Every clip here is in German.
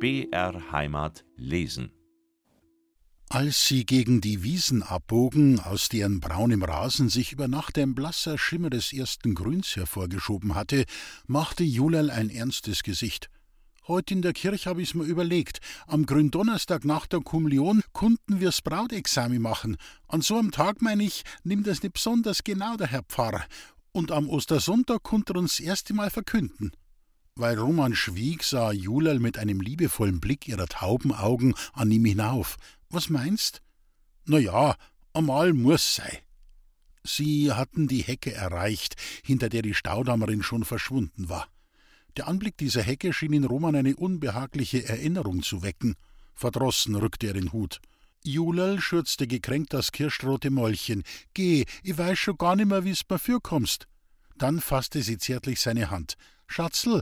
BR Heimat lesen. Als sie gegen die Wiesen abbogen, aus deren braunem Rasen sich über Nacht ein blasser Schimmer des ersten Grüns hervorgeschoben hatte, machte Julal ein ernstes Gesicht. Heut in der Kirche hab ich's mir überlegt. Am Gründonnerstag nach der Kommunion konnten wir's Brautexamen machen. An so einem Tag, mein ich, nimmt das nicht besonders genau der Herr Pfarrer. Und am Ostersonntag konnte er uns das erste Mal verkünden. Weil Roman schwieg, sah Julal mit einem liebevollen Blick ihrer tauben Augen an ihm hinauf. Was meinst? Na ja, einmal muss sei. Sie hatten die Hecke erreicht, hinter der die Staudammerin schon verschwunden war. Der Anblick dieser Hecke schien in Roman eine unbehagliche Erinnerung zu wecken. Verdrossen rückte er den Hut. Julal schürzte gekränkt das kirschrote Mäulchen. Geh, ich weiß schon gar nimmer, wie's mir fürkommst. Dann fasste sie zärtlich seine Hand. Schatzl,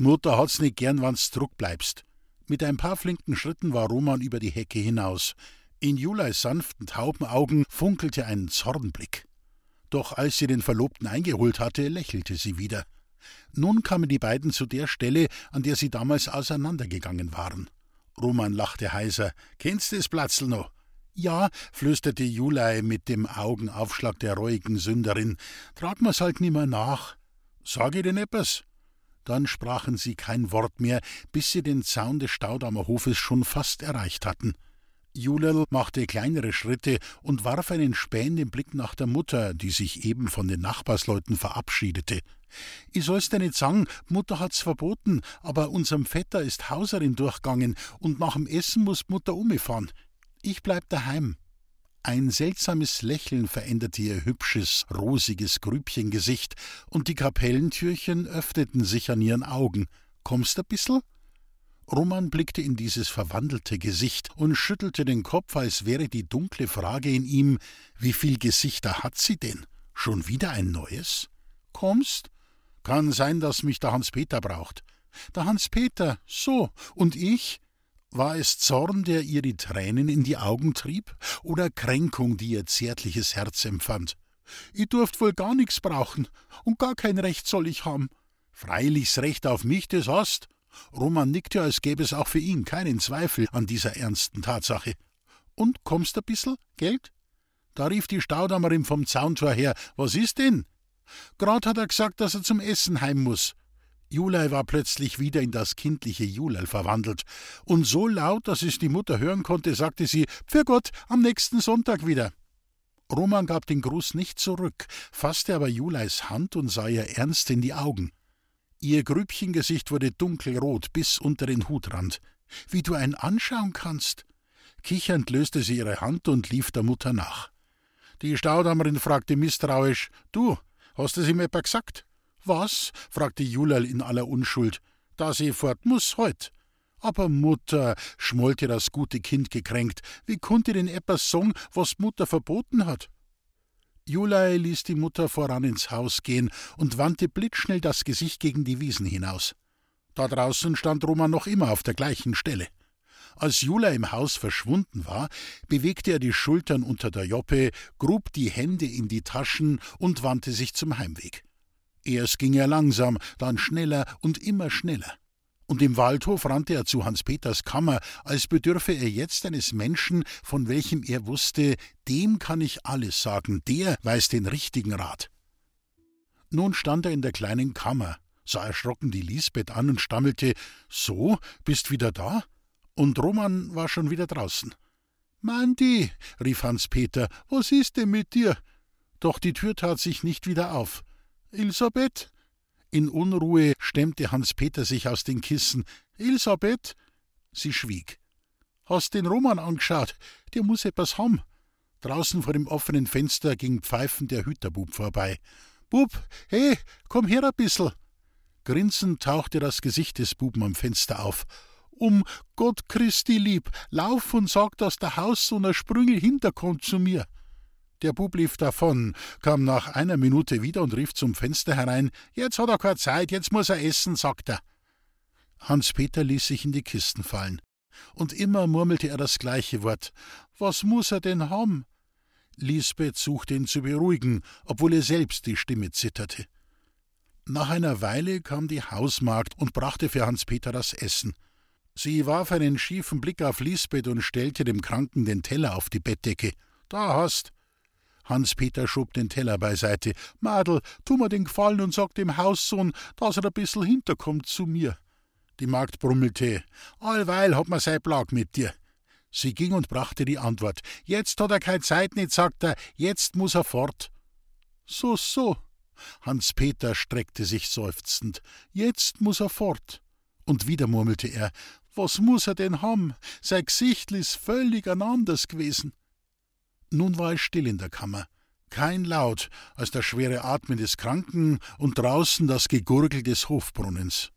Mutter hat's nicht gern, wann's zurückbleibst. Mit ein paar flinken Schritten war Roman über die Hecke hinaus. In Julais sanften Taubenaugen funkelte ein Zornblick. Doch als sie den Verlobten eingeholt hatte, lächelte sie wieder. Nun kamen die beiden zu der Stelle, an der sie damals auseinandergegangen waren. Roman lachte heiser. Kennst des Platzl noch? Ja, flüsterte Julai mit dem Augenaufschlag der reuigen Sünderin. Trag mir's halt nimmer nach. Sag ich denn etwas? Dann sprachen sie kein Wort mehr, bis sie den Zaun des Staudammer Hofes schon fast erreicht hatten. Julel machte kleinere Schritte und warf einen spähenden Blick nach der Mutter, die sich eben von den Nachbarsleuten verabschiedete. Ich soll's dir nicht sagen, Mutter hat's verboten, aber unserem Vetter ist Hauserin durchgangen und nach dem Essen muss Mutter umfahren. Ich bleib daheim. Ein seltsames Lächeln veränderte ihr hübsches, rosiges Grübchengesicht, und die Kapellentürchen öffneten sich an ihren Augen. Kommst a bissel? Roman blickte in dieses verwandelte Gesicht und schüttelte den Kopf, als wäre die dunkle Frage in ihm: Wie viel Gesichter hat sie denn? Schon wieder ein neues? Kommst? Kann sein, dass mich der Hans-Peter braucht. Der Hans-Peter, so, und ich? War es Zorn, der ihr die Tränen in die Augen trieb, oder Kränkung, die ihr zärtliches Herz empfand? Ich durft wohl gar nichts brauchen, und gar kein Recht soll ich haben. Freilichs Recht auf mich, das hast. Roman nickte, als gäbe es auch für ihn keinen Zweifel an dieser ernsten Tatsache. Und kommst a bissel, Geld? Da rief die Staudammerin vom Zauntor her. Was ist denn? Grad hat er gesagt, dass er zum Essen heim muss. Julei war plötzlich wieder in das kindliche Julel verwandelt. Und so laut, dass es die Mutter hören konnte, sagte sie: Für Gott, am nächsten Sonntag wieder. Roman gab den Gruß nicht zurück, fasste aber Juleis Hand und sah ihr ernst in die Augen. Ihr Grübchengesicht wurde dunkelrot bis unter den Hutrand. Wie du einen anschauen kannst. Kichernd löste sie ihre Hand und lief der Mutter nach. Die Staudammerin fragte misstrauisch: Du, hast es ihm etwa gesagt? Was? fragte Julal in aller Unschuld. Da sie fort muss heut. Aber Mutter, schmollte das gute Kind gekränkt, wie konnte denn etwas sagen, was Mutter verboten hat? Julai ließ die Mutter voran ins Haus gehen und wandte blitzschnell das Gesicht gegen die Wiesen hinaus. Da draußen stand Roman noch immer auf der gleichen Stelle. Als Jula im Haus verschwunden war, bewegte er die Schultern unter der Joppe, grub die Hände in die Taschen und wandte sich zum Heimweg. Erst ging er langsam, dann schneller und immer schneller. Und im Waldhof rannte er zu Hans Peters Kammer, als bedürfe er jetzt eines Menschen, von welchem er wusste, dem kann ich alles sagen, der weiß den richtigen Rat. Nun stand er in der kleinen Kammer, sah erschrocken die Lisbeth an und stammelte: So, bist wieder da? Und Roman war schon wieder draußen. Mandi, rief Hans Peter, was ist denn mit dir? Doch die Tür tat sich nicht wieder auf. Elisabeth? In Unruhe stemmte Hans-Peter sich aus den Kissen. Elisabeth? Sie schwieg. Hast den Roman angeschaut? Der muss etwas haben. Draußen vor dem offenen Fenster ging pfeifend der Hüterbub vorbei. Bub, he, komm her a bissel. Grinsend tauchte das Gesicht des Buben am Fenster auf. Um Gott Christi lieb, lauf und sag, dass der Haus so ner Sprüngel hinterkommt zu mir. Der Bub lief davon, kam nach einer Minute wieder und rief zum Fenster herein: Jetzt hat er keine Zeit, jetzt muss er essen, sagt er. Hans-Peter ließ sich in die Kisten fallen. Und immer murmelte er das gleiche Wort. Was muss er denn haben? Lisbeth suchte ihn zu beruhigen, obwohl ihr selbst die Stimme zitterte. Nach einer Weile kam die Hausmagd und brachte für Hans-Peter das Essen. Sie warf einen schiefen Blick auf Lisbeth und stellte dem Kranken den Teller auf die Bettdecke. Da hast. Hans-Peter schob den Teller beiseite. Madel, tu mir den Gefallen und sag dem Haussohn, dass er ein bissel hinterkommt zu mir. Die Magd brummelte. Allweil hat man sein Plag mit dir. Sie ging und brachte die Antwort. Jetzt hat er keine Zeit nicht, sagt er, jetzt muss er fort. So, so. Hans-Peter streckte sich seufzend. Jetzt muss er fort. Und wieder murmelte er. Was muss er denn haben? Sein Gesichtl ist völlig anders gewesen. Nun war es still in der Kammer. Kein Laut als das schwere Atmen des Kranken und draußen das Gegurgel des Hofbrunnens.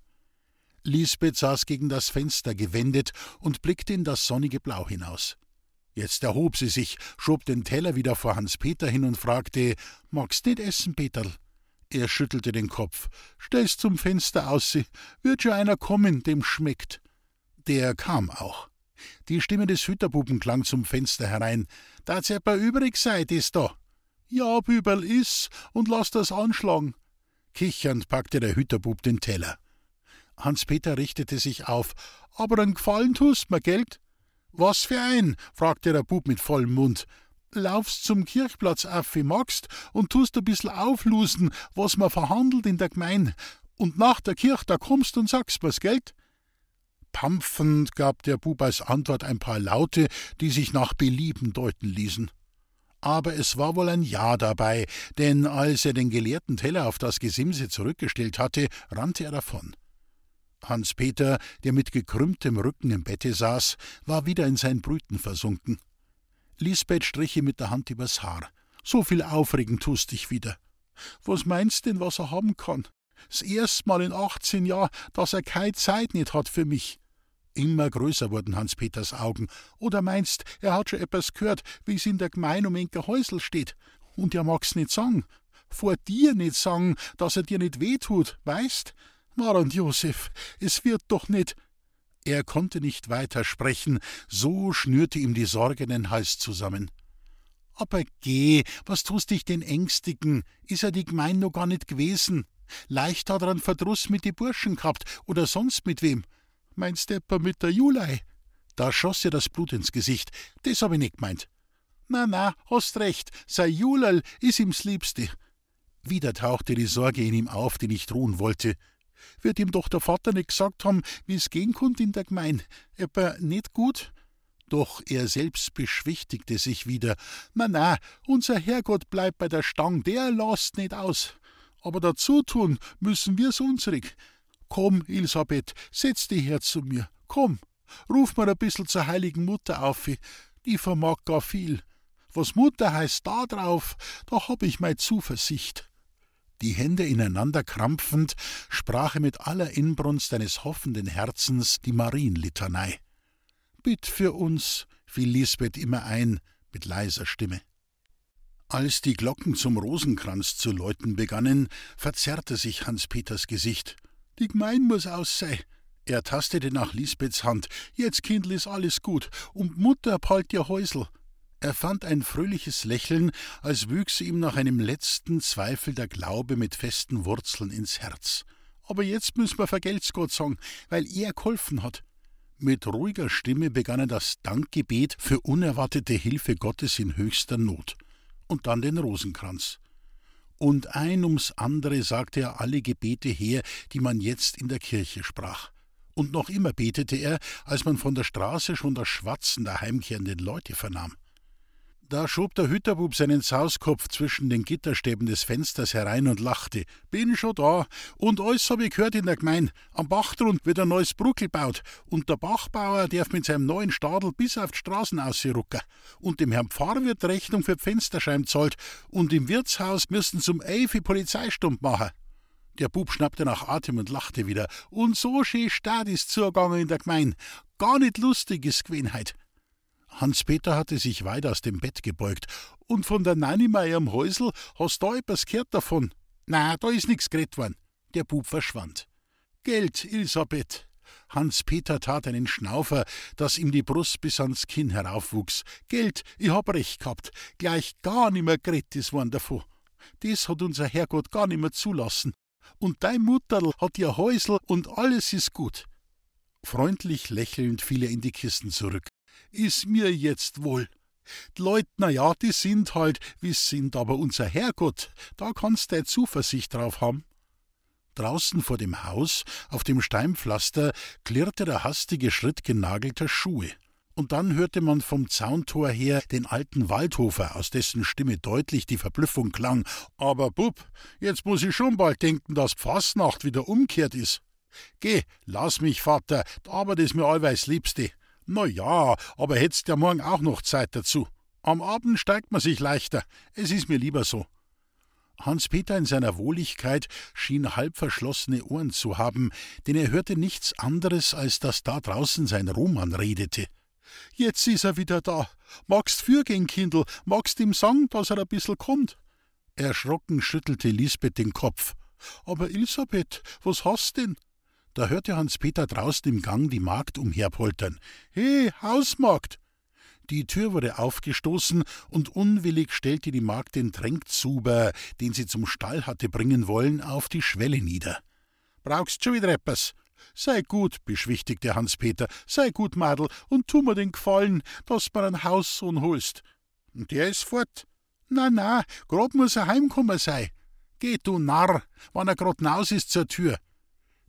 Lisbeth saß gegen das Fenster gewendet und blickte in das sonnige Blau hinaus. Jetzt erhob sie sich, schob den Teller wieder vor Hans Peter hin und fragte: Magst nicht essen, Peterl? Er schüttelte den Kopf. Stell's zum Fenster aus, wird schon einer kommen, dem schmeckt. Der kam auch. Die Stimme des Hütterbuben klang zum Fenster herein. Dat's etwa übrig sei, das da? Ja, Büberl, iss und lass das anschlagen. Kichernd packte der Hütterbub den Teller. Hans-Peter richtete sich auf. Aber ein Gefallen tust mir, Geld? Was für ein? fragte der Bub mit vollem Mund. Laufst zum Kirchplatz auf, wie magst, und tust ein bissl auflusen, was man verhandelt in der Gemein. Und nach der Kirch, da kommst und sagst mir's, Geld? Pampfend gab der Bub als Antwort ein paar Laute, die sich nach Belieben deuten ließen. Aber es war wohl ein Ja dabei, denn als er den geleerten Teller auf das Gesimse zurückgestellt hatte, rannte er davon. Hans Peter, der mit gekrümmtem Rücken im Bette saß, war wieder in sein Brüten versunken. Lisbeth strich ihm mit der Hand übers Haar. So viel aufregen tust dich wieder. Was meinst denn, was er haben kann? Das erste Mal in 18 Jahren, dass er keine Zeit nicht hat für mich. Immer größer wurden Hans-Peters Augen. Oder meinst, er hat schon etwas gehört, wie es in der Gemein um Enker Häusl steht. Und er mag's nicht sagen. Vor dir nicht sagen, dass er dir nicht wehtut, weißt? und Josef, es wird doch nicht. Er konnte nicht weiter sprechen, so schnürte ihm die Sorge den Hals zusammen. Aber geh, was tust dich denn ängstigen? Ist er die Gemein noch gar nicht gewesen? Leicht hat er einen Verdruss mit die Burschen gehabt oder sonst mit wem. Mein Stepper mit der Julei. Da schoss ihr das Blut ins Gesicht. Das hab ich nicht gemeint. Na, na, hast recht, sei Julal is ihm's Liebste. Wieder tauchte die Sorge in ihm auf, die nicht ruhen wollte. Wird ihm doch der Vater nicht gesagt haben, wie es gehen konnte in der Gemein? Etwa nicht gut? Doch er selbst beschwichtigte sich wieder. Na, na, unser Herrgott bleibt bei der Stang, der lasst nicht aus. Aber dazu tun müssen wir's unsrig. Komm, Elisabeth, setz dich her zu mir. Komm, ruf mir ein bissel zur heiligen Mutter auf. Die vermag gar viel. Was Mutter heißt da drauf, da hab ich mei Zuversicht die Hände ineinander krampfend, sprach er mit aller Inbrunst eines hoffenden Herzens die Marienlitanei. Bitt für uns, fiel Lisbeth immer ein, mit leiser Stimme. Als die Glocken zum Rosenkranz zu läuten begannen, verzerrte sich Hans Peters Gesicht. Die Gemein muss aus sei. Er tastete nach Lisbeths Hand. Jetzt, Kindl, ist alles gut. Und Mutter palt ihr Häusl. Er fand ein fröhliches Lächeln, als wüchse ihm nach einem letzten Zweifel der Glaube mit festen Wurzeln ins Herz. Aber jetzt müssen wir vergelt's Gott sagen, weil er geholfen hat. Mit ruhiger Stimme begann er das Dankgebet für unerwartete Hilfe Gottes in höchster Not. Und dann den Rosenkranz. Und ein ums andere sagte er alle Gebete her, die man jetzt in der Kirche sprach. Und noch immer betete er, als man von der Straße schon das Schwatzen der heimkehrenden Leute vernahm. Da schob der Hütterbub seinen Sauskopf zwischen den Gitterstäben des Fensters herein und lachte. Bin schon da. Und alles hab ich gehört in der Gemein. Am Bachtrund wird ein neues Bruckel gebaut. Und der Bachbauer darf mit seinem neuen Stadel bis auf die Straßen ausrucken. Und dem Herrn Pfarrer wird Rechnung für die Fensterscheiben zahlt. Und im Wirtshaus müssen zum Elfi Polizeistund machen. Der Bub schnappte nach Atem und lachte wieder. Und so schön Staat ist zugegangen in der Gemein. Gar nicht lustig ist Gewenheit. Hans-Peter hatte sich weit aus dem Bett gebeugt. Und von der Nanni im Häusl hast da etwas gehört davon? Na, da ist nix geredet worden. Der Bub verschwand. Geld, Elisabeth. Hans-Peter tat einen Schnaufer, dass ihm die Brust bis ans Kinn heraufwuchs. Geld, ich hab recht gehabt. Gleich gar nimmer geredet ist worden davon. Das hat unser Herrgott gar nimmer zulassen. Und dein Mutterl hat ihr Häusl und alles ist gut. Freundlich lächelnd fiel er in die Kisten zurück. Is mir jetzt wohl. Die Leut, na ja, die sind halt, wie's sind, aber unser Herrgott, da kannst du Zuversicht drauf haben. Draußen vor dem Haus, auf dem Steinpflaster, klirrte der hastige Schritt genagelter Schuhe. Und dann hörte man vom Zauntor her den alten Waldhofer, aus dessen Stimme deutlich die Verblüffung klang. Aber Bub, jetzt muss ich schon bald denken, dass Pfaßnacht wieder umkehrt ist. Geh, lass mich, Vater, die Arbeit ist mir allweils Liebste. Na ja, aber hättest ja morgen auch noch Zeit dazu. Am Abend steigt man sich leichter. Es ist mir lieber so. Hans-Peter in seiner Wohligkeit schien halb verschlossene Ohren zu haben, denn er hörte nichts anderes, als dass da draußen sein Roman redete. Jetzt ist er wieder da. Magst fürgehen, Kindl, magst ihm sagen, dass er ein bissel kommt? Erschrocken schüttelte Lisbeth den Kopf. Aber Elisabeth, was hast denn? Da hörte Hans-Peter draußen im Gang die Magd umherpoltern. He, Hausmagd! Die Tür wurde aufgestoßen und unwillig stellte die Magd den Tränkzuber, den sie zum Stall hatte bringen wollen, auf die Schwelle nieder. Brauchst schon wieder etwas? Sei gut, beschwichtigte Hans-Peter, sei gut, Madel, und tu mir den Gefallen, dass mir ein Haussohn holst. Und der ist fort. Na, na, grad muss er heimkommen sei. Geh, du Narr, wann er grad naus ist zur Tür.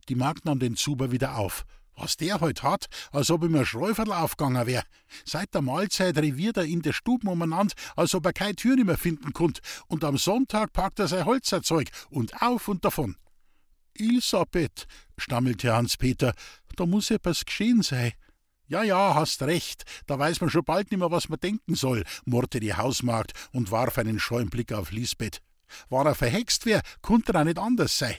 Die Magd nahm den Zuber wieder auf. Was der heut hat, als ob ihm ein Schräuferl aufgegangen wär. Seit der Mahlzeit reviert er in der Stuben umeinander, als ob er keine Tür mehr finden konnt. Und am Sonntag packt er sein Holzerzeug und auf und davon. Elisabeth, stammelte Hans-Peter, da muss etwas geschehen sein. Ja, ja, hast recht, da weiß man schon bald nimmer, was man denken soll, murrte die Hausmagd und warf einen scheuen Blick auf Lisbeth. War er verhext wär, konnte er auch nicht anders sein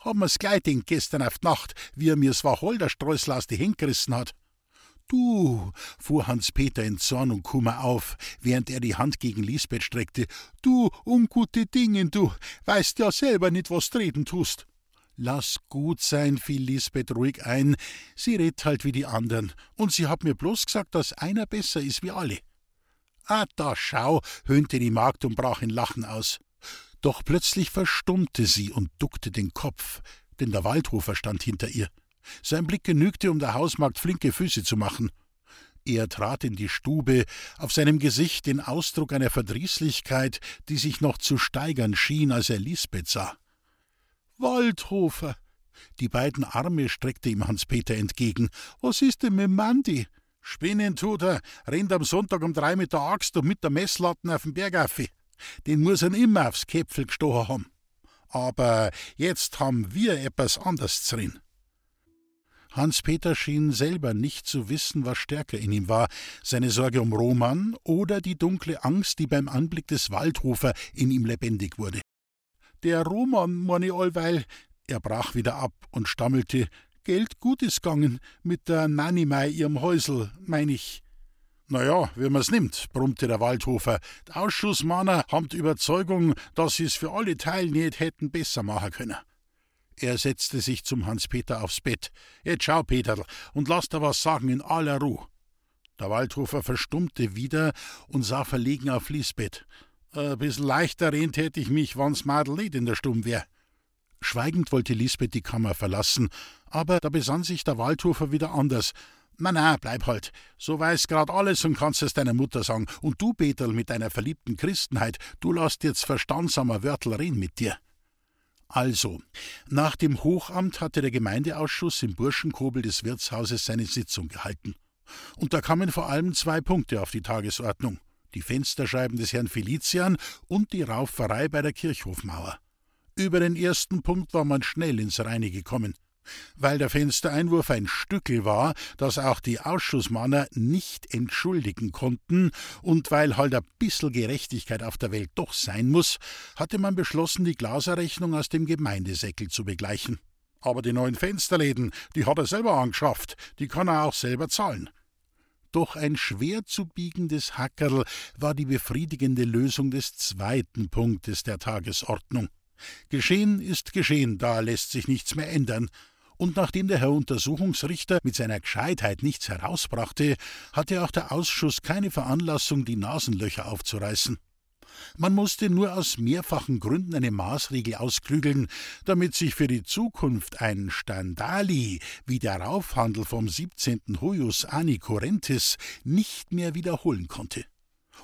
haben wir's gleich denkt gestern auf die Nacht, wie er mir's Wacholderstreusel aus die Hände gerissen hat. Du, fuhr Hans-Peter in Zorn und Kummer auf, während er die Hand gegen Lisbeth streckte, du ungute Dingen, du, weißt ja selber nicht, was reden tust. Lass gut sein, fiel Lisbeth ruhig ein, sie redet halt wie die anderen, und sie hat mir bloß gesagt, dass einer besser ist wie alle. Ah, da schau, höhnte die Magd und brach in Lachen aus. Doch plötzlich verstummte sie und duckte den Kopf, denn der Waldhofer stand hinter ihr. Sein Blick genügte, um der Hausmagd flinke Füße zu machen. Er trat in die Stube, auf seinem Gesicht den Ausdruck einer Verdrießlichkeit, die sich noch zu steigern schien, als er Lisbeth sah. Waldhofer! Die beiden Arme streckte ihm Hans-Peter entgegen. Was ist denn mit Mandi? Spinnen tut er, rennt am Sonntag um drei mit der Axt und mit der Messlatten auf den Berg auf. Den muss er immer aufs Käpfel gestochen haben. Aber jetzt haben wir etwas anderes drin. Hans-Peter schien selber nicht zu wissen, was stärker in ihm war, seine Sorge um Roman oder die dunkle Angst, die beim Anblick des Waldhofer in ihm lebendig wurde. Der Roman, meine allweil, er brach wieder ab und stammelte, Geld gut ist gegangen, mit der Nanimei ihrem Häusel, mein ich. Na ja, wie man's nimmt, brummte der Waldhofer. Die Ausschussmänner haben die Überzeugung, dass sie es für alle Teile nicht hätten besser machen können. Er setzte sich zum Hans-Peter aufs Bett. Jetzt schau, Peterl, und lass dir was sagen in aller Ruhe. Der Waldhofer verstummte wieder und sah verlegen auf Lisbeth. Ein bisschen leichter reden hätte ich mich, wann's Madel in der Stumm wär. Schweigend wollte Lisbeth die Kammer verlassen, aber da besann sich der Waldhofer wieder anders na, na, bleib halt. So weiß grad alles und kannst es deiner Mutter sagen. Und du, Peterl, mit deiner verliebten Christenheit, du lasst jetzt verstandsamer Wörtel reden mit dir. Also, nach dem Hochamt hatte der Gemeindeausschuss im Burschenkobel des Wirtshauses seine Sitzung gehalten. Und da kamen vor allem zwei Punkte auf die Tagesordnung: die Fensterscheiben des Herrn Felician und die Rauferei bei der Kirchhofmauer. Über den ersten Punkt war man schnell ins Reine gekommen weil der Fenstereinwurf ein Stückel war, das auch die Ausschussmanner nicht entschuldigen konnten, und weil halt ein bissel Gerechtigkeit auf der Welt doch sein muss, hatte man beschlossen, die Glaserrechnung aus dem Gemeindesäckel zu begleichen. Aber die neuen Fensterläden, die hat er selber angeschafft, die kann er auch selber zahlen. Doch ein schwer zu biegendes Hackerl war die befriedigende Lösung des zweiten Punktes der Tagesordnung. Geschehen ist geschehen, da lässt sich nichts mehr ändern, und nachdem der Herr Untersuchungsrichter mit seiner Gescheitheit nichts herausbrachte, hatte auch der Ausschuss keine Veranlassung, die Nasenlöcher aufzureißen. Man musste nur aus mehrfachen Gründen eine Maßregel ausklügeln, damit sich für die Zukunft ein Standali wie der Raufhandel vom 17. Huius Ani Corentis nicht mehr wiederholen konnte.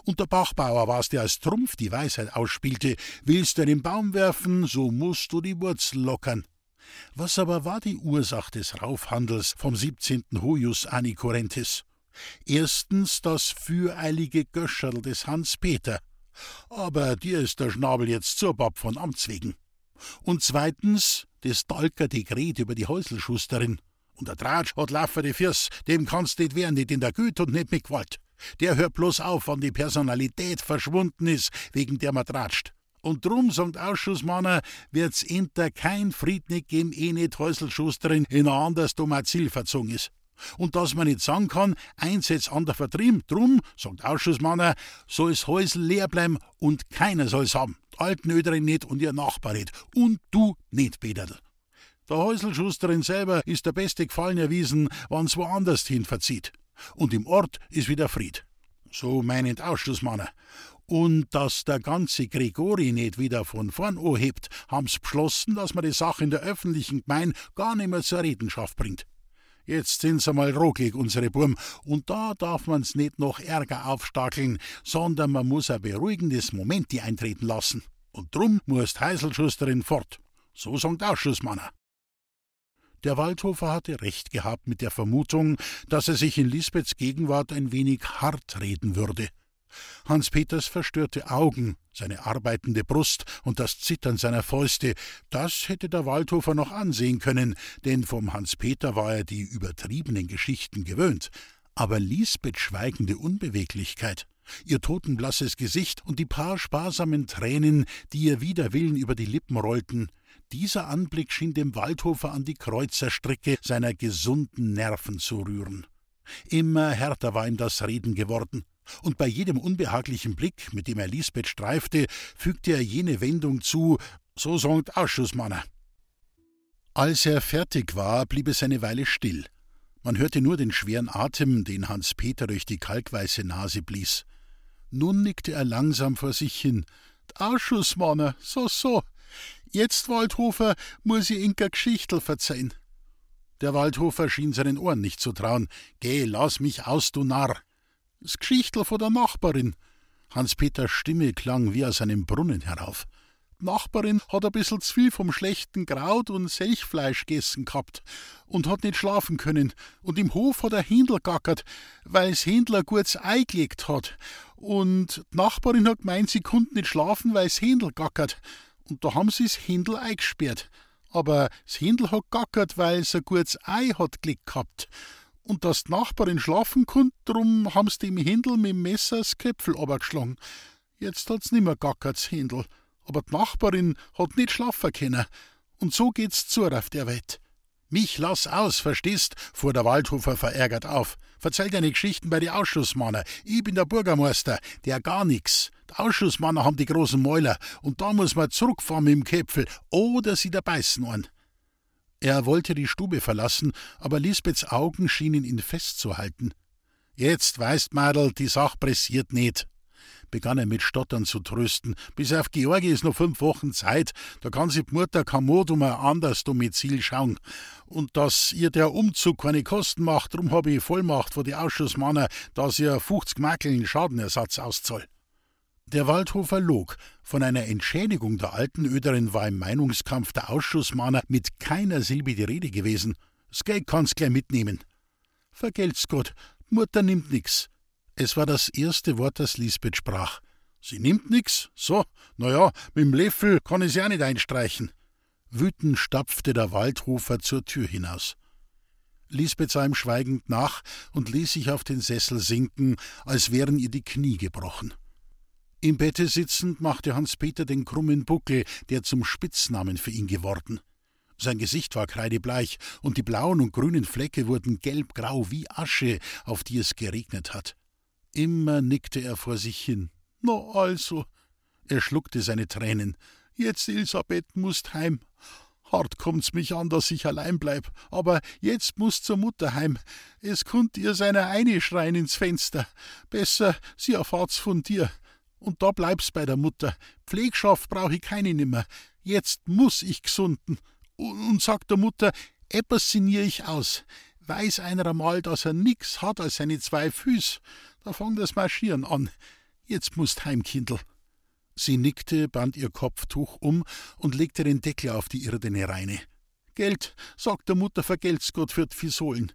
Und der Bachbauer war's, der als Trumpf die Weisheit ausspielte: Willst du einen Baum werfen, so musst du die Wurzel lockern. Was aber war die Ursache des Raufhandels vom 17. Huius Ani Corentis? Erstens das füreilige Göscherl des Hans Peter aber dir ist der Schnabel jetzt zur Bab von Amts wegen. Und zweitens das Dalker Dekret über die Häuselschusterin. Und der Tratsch hat laffere Firs, dem kannst nicht wehren, nicht in der Güte und nicht mit Gewalt. Der hört bloß auf, wann die Personalität verschwunden ist, wegen der man tratscht. Und drum, sagt Ausschussmanner, wird's inter kein Friednik geben, eh nicht Häuselschusterin in ein anderes Domizil verzogen ist. Und dass man nicht sagen kann, eins jetzt an der Vertrieb, drum, sagt Ausschussmanner, soll's Häusl leer bleiben und keiner soll's haben. Die alten Öderin nicht und ihr Nachbar nicht. Und du nicht, Peterl. Der Häuselschusterin selber ist der beste Gefallen erwiesen, wann's woanders hin verzieht. Und im Ort ist wieder Fried. So meint Ausschussmanner. Und dass der ganze Gregori nicht wieder von vorn anhebt, haben's beschlossen, dass man die Sache in der öffentlichen Gemeinde gar nicht mehr zur Redenschaft bringt. Jetzt sind's einmal ruckig, unsere Burm, und da darf man's nicht noch ärger aufstacheln, sondern man muss ein beruhigendes Momenti eintreten lassen. Und drum muss Heiselschusterin fort. So sagt Ausschussmanner. Der Waldhofer hatte recht gehabt mit der Vermutung, dass er sich in Lisbeths Gegenwart ein wenig hart reden würde. Hans Peters verstörte Augen, seine arbeitende Brust und das Zittern seiner Fäuste, das hätte der Waldhofer noch ansehen können, denn vom Hans Peter war er die übertriebenen Geschichten gewöhnt. Aber Lisbeths schweigende Unbeweglichkeit, ihr totenblasses Gesicht und die paar sparsamen Tränen, die ihr wider Willen über die Lippen rollten, dieser Anblick schien dem Waldhofer an die Kreuzerstricke seiner gesunden Nerven zu rühren. Immer härter war ihm das Reden geworden und bei jedem unbehaglichen Blick, mit dem er Lisbeth streifte, fügte er jene Wendung zu: So sagt Ausschussmanner. Als er fertig war, blieb es eine Weile still. Man hörte nur den schweren Atem, den Hans Peter durch die kalkweiße Nase blies. Nun nickte er langsam vor sich hin. Ausschussmanner, so, so. Jetzt, Waldhofer, muss ich Inka Geschichtel verzeihen. Der Waldhofer schien seinen Ohren nicht zu trauen. Geh, lass mich aus, du Narr. Das Geschichtel von der Nachbarin. Hans-Peters Stimme klang wie aus einem Brunnen herauf. Die Nachbarin hat ein bissel zu viel vom schlechten Kraut und Selchfleisch gegessen gehabt und hat nicht schlafen können. Und im Hof hat er Händel gackert, weil's Händler gutes Ei gelegt hat. Und die Nachbarin hat gemeint, sie konnte nicht schlafen, weil's Händel gackert. Und da haben sie's Händel eingesperrt. Aber das Händel hat gackert, weil's ein gutes Ei hat gelegt gehabt und dass die Nachbarin schlafen konnte, drum haben's dem Händel mit dem Messer das Köpfel abgeschlagen. Jetzt hat's nimmer gackert's Händel, aber die Nachbarin hat nicht schlafen können. Und so geht's zu auf der Welt. Mich lass aus, verstehst? fuhr der Waldhofer verärgert auf. Verzeih deine Geschichten bei die Ausschussmanner. Ich bin der Bürgermeister, der gar nix. Die Ausschussmanner haben die großen Mäuler und da muss man zurückfahren mit dem Köpfel oder sie da beißen an. Er wollte die Stube verlassen, aber Lisbeths Augen schienen ihn festzuhalten. Jetzt weißt, Madel, die Sach pressiert nicht, begann er mit Stottern zu trösten. Bis auf Georgi ist noch fünf Wochen Zeit, da kann sich die Mutter Kamot um ein anderes Domizil schauen. Und dass ihr der Umzug keine Kosten macht, drum habe ich Vollmacht vor die Ausschussmanner, dass ihr 50 Makeln Schadenersatz auszoll. Der Waldhofer log. Von einer Entschädigung der alten Öderin war im Meinungskampf der Ausschussmahner mit keiner Silbe die Rede gewesen. Das kann's gleich mitnehmen. Vergelt's Gott, Mutter nimmt nix. Es war das erste Wort, das Lisbeth sprach. Sie nimmt nix? So, na ja, mit'm Löffel kann ich's ja nicht einstreichen. Wütend stapfte der Waldhofer zur Tür hinaus. Lisbeth sah ihm schweigend nach und ließ sich auf den Sessel sinken, als wären ihr die Knie gebrochen. Im Bette sitzend machte Hans-Peter den krummen Buckel, der zum Spitznamen für ihn geworden. Sein Gesicht war kreidebleich, und die blauen und grünen Flecke wurden gelbgrau wie Asche, auf die es geregnet hat. Immer nickte er vor sich hin. Na also. Er schluckte seine Tränen. Jetzt, Elisabeth, musst heim. Hart kommt's mich an, dass ich allein bleib, aber jetzt musst zur Mutter heim. Es kunnt ihr seiner eine schreien ins Fenster. Besser, sie erfahrt's von dir Und da bleib's bei der Mutter. Pflegschaft brauch ich keine nimmer. Jetzt muss ich gesunden. Und sagt der Mutter, etwas sinnier ich aus. Weiß einer einmal, dass er nix hat als seine zwei Füß. Da fängt das Marschieren an. Jetzt musst heim, Kindl. Sie nickte, band ihr Kopftuch um und legte den Deckel auf die irdene Reine. Geld, sagt der Mutter, vergelt's Gott für Fisolen.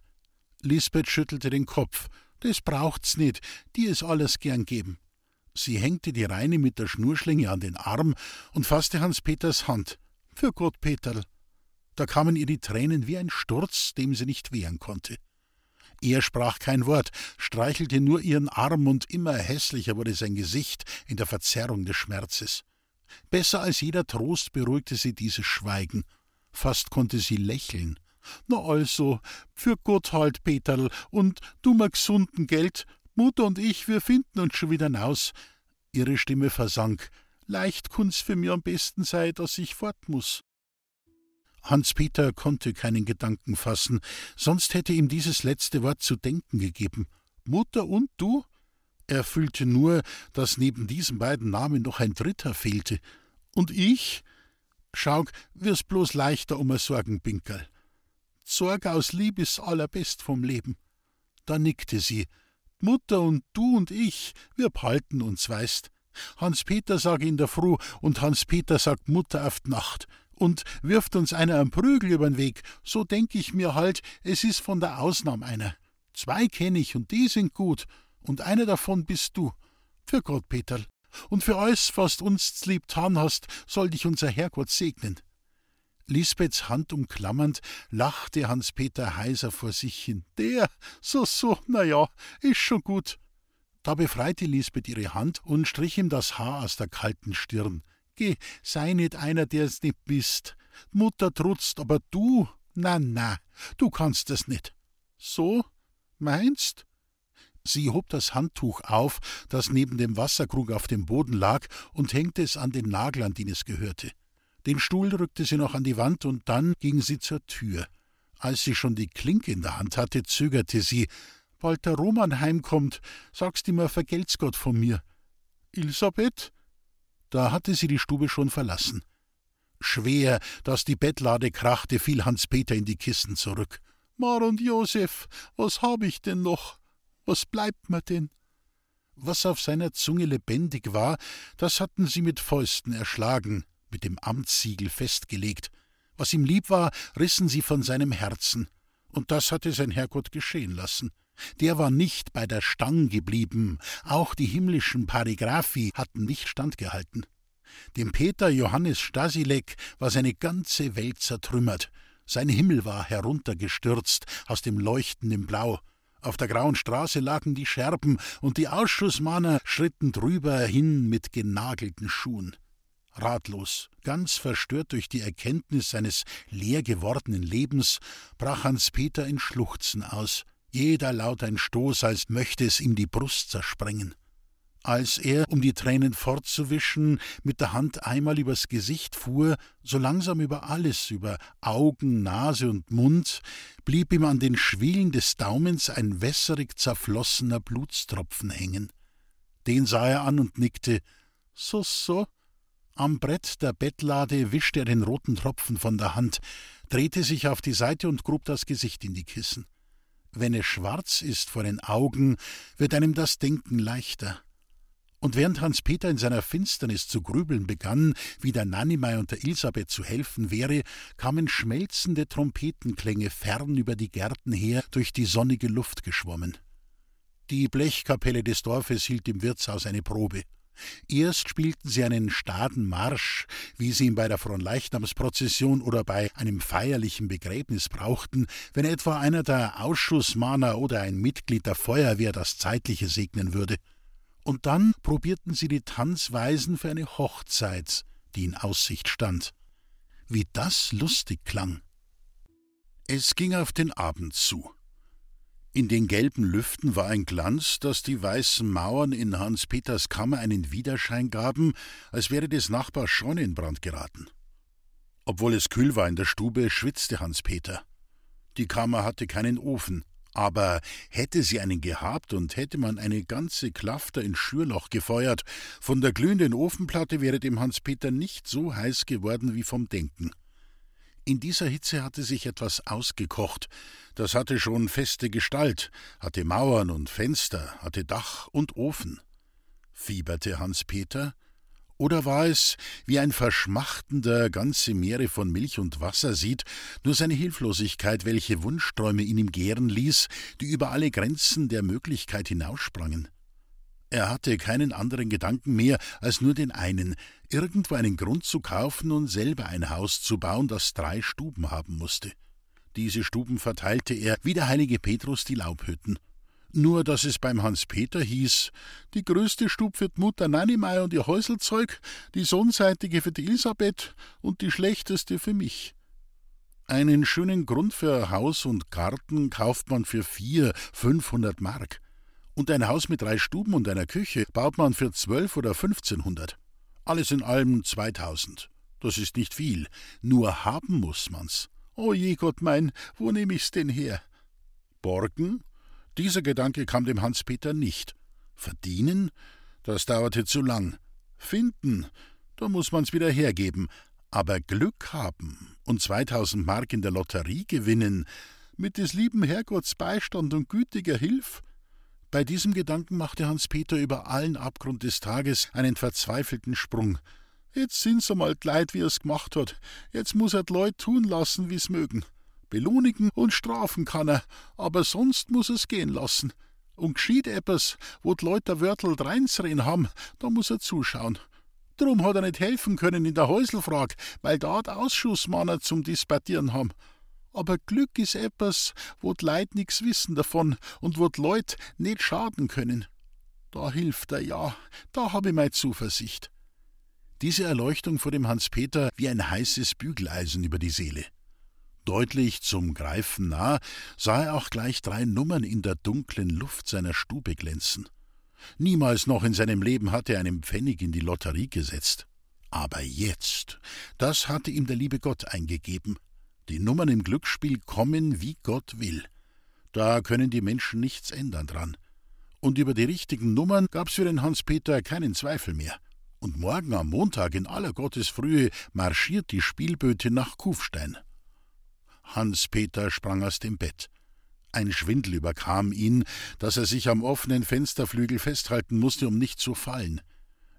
Lisbeth schüttelte den Kopf. Das braucht's nicht, die is alles gern geben. Sie hängte die Reine mit der Schnurschlinge an den Arm und fasste Hans Peters Hand. Für Gott, Peterl. Da kamen ihr die Tränen wie ein Sturz, dem sie nicht wehren konnte. Er sprach kein Wort, streichelte nur ihren Arm und immer hässlicher wurde sein Gesicht in der Verzerrung des Schmerzes. Besser als jeder Trost beruhigte sie dieses Schweigen. Fast konnte sie lächeln. Na also, für Gott halt, Peterl, und du mag gesunden Geld. Mutter und ich, wir finden uns schon wieder naus. Ihre Stimme versank. Leicht kun's für mir am besten sei, dass ich fort muss. Hans-Peter konnte keinen Gedanken fassen, sonst hätte ihm dieses letzte Wort zu denken gegeben. Mutter und du? Er fühlte nur, dass neben diesen beiden Namen noch ein dritter fehlte. Und ich? Schauk, wir's bloß leichter um Sorgen, Pinkerl. Sorg aus Lieb ist allerbest vom Leben. Da nickte sie. Mutter und du und ich, wir behalten uns, weißt. Hans-Peter sag in der Früh und Hans-Peter sagt Mutter auf Nacht und wirft uns einer am Prügel übern Weg, so denk ich mir halt, es ist von der Ausnahme einer. Zwei kenn ich und die sind gut, und einer davon bist du. Für Gott, Peterl. Und für alles, was uns lieb tan hast, soll dich unser Herrgott segnen. Lisbeths Hand umklammernd, lachte Hans-Peter heiser vor sich hin. Der, so, so, na ja, ist schon gut. Da befreite Lisbeth ihre Hand und strich ihm das Haar aus der kalten Stirn. Geh, sei nicht einer, der's nicht bist. Mutter trutzt, aber du, na, na, du kannst es nicht. So? Meinst? Sie hob das Handtuch auf, das neben dem Wasserkrug auf dem Boden lag, und hängte es an den Nagel, an den es gehörte. Den Stuhl rückte sie noch an die Wand, und dann ging sie zur Tür. Als sie schon die Klinke in der Hand hatte, zögerte sie. Bald der Roman heimkommt, sagst ihm, er vergelt's Gott von mir. Elisabeth? Da hatte sie die Stube schon verlassen. Schwer, dass die Bettlade krachte, fiel Hans-Peter in die Kissen zurück. Mar und Josef, was hab ich denn noch? Was bleibt mir denn? Was auf seiner Zunge lebendig war, das hatten sie mit Fäusten erschlagen, mit dem Amtssiegel festgelegt. Was ihm lieb war, rissen sie von seinem Herzen. Und das hatte sein Herrgott geschehen lassen. Der war nicht bei der Stang geblieben, auch die himmlischen Parigraphi hatten nicht standgehalten. Dem Peter Johannes Stasilek war seine ganze Welt zertrümmert, sein Himmel war heruntergestürzt aus dem leuchtenden Blau, auf der grauen Straße lagen die Scherben, und die Ausschussmänner schritten drüber hin mit genagelten Schuhen. Ratlos, ganz verstört durch die Erkenntnis seines leer gewordenen Lebens, brach Hans Peter in Schluchzen aus, jeder laut ein Stoß, als möchte es ihm die Brust zersprengen. Als er, um die Tränen fortzuwischen, mit der Hand einmal übers Gesicht fuhr, so langsam über alles, über Augen, Nase und Mund, blieb ihm an den Schwielen des Daumens ein wässerig zerflossener Blutstropfen hängen. Den sah er an und nickte. So, so. Am Brett der Bettlade wischte er den roten Tropfen von der Hand, drehte sich auf die Seite und grub das Gesicht in die Kissen. Wenn es schwarz ist vor den Augen, wird einem das Denken leichter. Und während Hans Peter in seiner Finsternis zu grübeln begann, wie der Nanimei und der Elisabeth zu helfen wäre, kamen schmelzende Trompetenklänge fern über die Gärten her durch die sonnige Luft geschwommen. Die Blechkapelle des Dorfes hielt im Wirtshaus eine Probe. Erst spielten sie einen staden Marsch, wie sie ihn bei der Fronleichnamsprozession oder bei einem feierlichen Begräbnis brauchten, wenn etwa einer der Ausschussmahner oder ein Mitglied der Feuerwehr das Zeitliche segnen würde. Und dann probierten sie die Tanzweisen für eine Hochzeit, die in Aussicht stand. Wie das lustig klang. Es ging auf den Abend zu. In den gelben Lüften war ein Glanz, dass die weißen Mauern in Hans Peters Kammer einen Widerschein gaben, als wäre des Nachbars Scheune in Brand geraten. Obwohl es kühl war in der Stube, schwitzte Hans Peter. Die Kammer hatte keinen Ofen, Aber hätte sie einen gehabt und hätte man eine ganze Klafter ins Schürloch gefeuert, von der glühenden Ofenplatte wäre dem Hans-Peter nicht so heiß geworden wie vom Denken. In dieser Hitze hatte sich etwas ausgekocht, das hatte schon feste Gestalt, hatte Mauern und Fenster, hatte Dach und Ofen. Fieberte Hans-Peter? Oder war es, wie ein Verschmachtender ganze Meere von Milch und Wasser sieht, nur seine Hilflosigkeit, welche Wunschträume in ihm gären ließ, die über alle Grenzen der Möglichkeit hinaussprangen? Er hatte keinen anderen Gedanken mehr als nur den einen, irgendwo einen Grund zu kaufen und selber ein Haus zu bauen, das drei Stuben haben musste. Diese Stuben verteilte er, wie der heilige Petrus die Laubhütten nur dass es beim Hans-Peter hieß, die größte Stub für die Mutter Nanimei und ihr Häuselzeug, die sonnenseitige für die Elisabeth und die schlechteste für mich. Einen schönen Grund für Haus und Garten kauft man für vier, fünfhundert Mark. Und ein Haus mit drei Stuben und einer Küche baut man für zwölf oder fünfzehnhundert. Alles in allem zweitausend. Das ist nicht viel, nur haben muss man's. O je Gott mein, wo nehm ich's denn her? Borgen? Dieser Gedanke kam dem Hans-Peter nicht. Verdienen? Das dauerte zu lang. Finden? Da muss man's wieder hergeben. Aber Glück haben und 2000 Mark in der Lotterie gewinnen, mit des lieben Herrgotts Beistand und gütiger Hilf? Bei diesem Gedanken machte Hans-Peter über allen Abgrund des Tages einen verzweifelten Sprung. Jetzt sind's einmal Leid, wie er's gemacht hat. Jetzt muss er Leut tun lassen, wie's mögen. Belohnigen und strafen kann er, aber sonst muss es gehen lassen. Und geschieht etwas, wo die Leute Wörtel reinsreden haben, da muss er zuschauen. Drum hat er nicht helfen können in der Häuselfrage, weil da die Ausschussmänner zum Disputieren haben. Aber Glück ist etwas, wo die Leute nix wissen davon und wo die Leute nicht schaden können. Da hilft er ja, da hab ich meine Zuversicht. Diese Erleuchtung vor dem Hans-Peter wie ein heißes Bügeleisen über die Seele. Deutlich zum Greifen nah sah er auch gleich drei Nummern in der dunklen Luft seiner Stube glänzen. Niemals noch in seinem Leben hatte er einen Pfennig in die Lotterie gesetzt. Aber jetzt, das hatte ihm der liebe Gott eingegeben. Die Nummern im Glücksspiel kommen, wie Gott will. Da können die Menschen nichts ändern dran. Und über die richtigen Nummern gab's für den Hans-Peter keinen Zweifel mehr. Und morgen am Montag in aller Gottesfrühe marschiert die Spielböte nach Kufstein. Hans-Peter sprang aus dem Bett. Ein Schwindel überkam ihn, dass er sich am offenen Fensterflügel festhalten musste, um nicht zu fallen.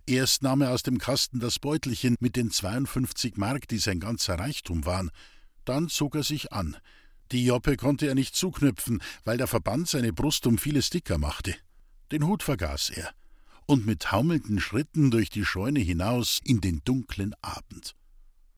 Erst nahm er aus dem Kasten das Beutelchen mit den 52 Mark, die sein ganzer Reichtum waren. Dann zog er sich an. Die Joppe konnte er nicht zuknüpfen, weil der Verband seine Brust um vieles dicker machte. Den Hut vergaß er und mit taumelnden Schritten durch die Scheune hinaus in den dunklen Abend.